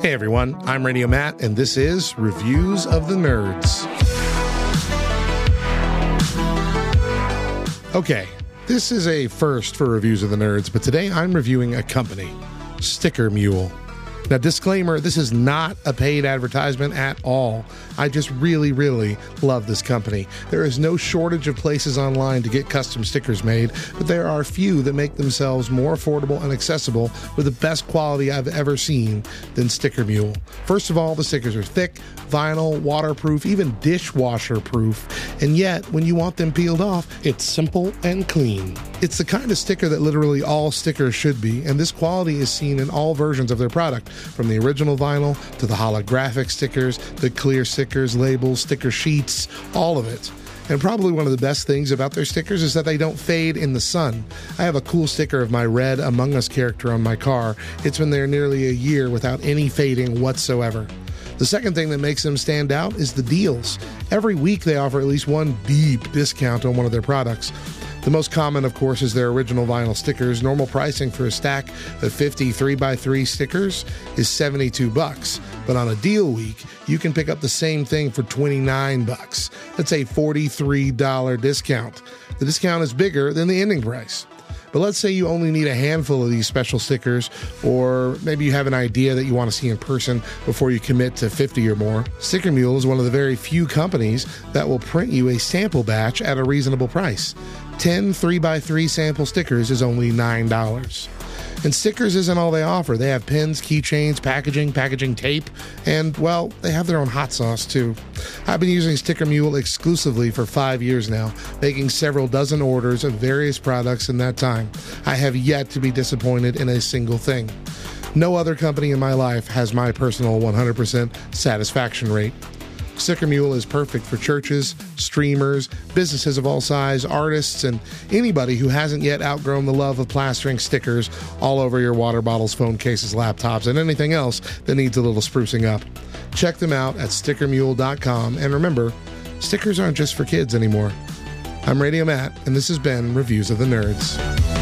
Hey everyone, I'm Radio Matt, and this is Reviews of the Nerds. Okay, this is a first for Reviews of the Nerds, but today I'm reviewing a company, Sticker Mule. Now, disclaimer this is not a paid advertisement at all. I just really, really love this company. There is no shortage of places online to get custom stickers made, but there are few that make themselves more affordable and accessible with the best quality I've ever seen than Sticker Mule. First of all, the stickers are thick, vinyl, waterproof, even dishwasher proof, and yet when you want them peeled off, it's simple and clean. It's the kind of sticker that literally all stickers should be, and this quality is seen in all versions of their product, from the original vinyl to the holographic stickers, the clear stickers, labels, sticker sheets, all of it. And probably one of the best things about their stickers is that they don't fade in the sun. I have a cool sticker of my red Among Us character on my car. It's been there nearly a year without any fading whatsoever. The second thing that makes them stand out is the deals. Every week they offer at least one deep discount on one of their products. The most common, of course, is their original vinyl stickers. Normal pricing for a stack of 50 3x3 stickers is 72 bucks. But on a deal week, you can pick up the same thing for 29 bucks. That's a $43 discount. The discount is bigger than the ending price. But let's say you only need a handful of these special stickers, or maybe you have an idea that you want to see in person before you commit to 50 or more. Sticker Mule is one of the very few companies that will print you a sample batch at a reasonable price. 10 3x3 sample stickers is only $9. And stickers isn't all they offer. They have pins, keychains, packaging, packaging tape, and, well, they have their own hot sauce too. I've been using Sticker Mule exclusively for five years now, making several dozen orders of various products in that time. I have yet to be disappointed in a single thing. No other company in my life has my personal 100% satisfaction rate. Sticker Mule is perfect for churches, streamers, businesses of all size, artists, and anybody who hasn't yet outgrown the love of plastering stickers all over your water bottles, phone cases, laptops, and anything else that needs a little sprucing up. Check them out at stickermule.com. And remember, stickers aren't just for kids anymore. I'm Radio Matt, and this has been Reviews of the Nerds.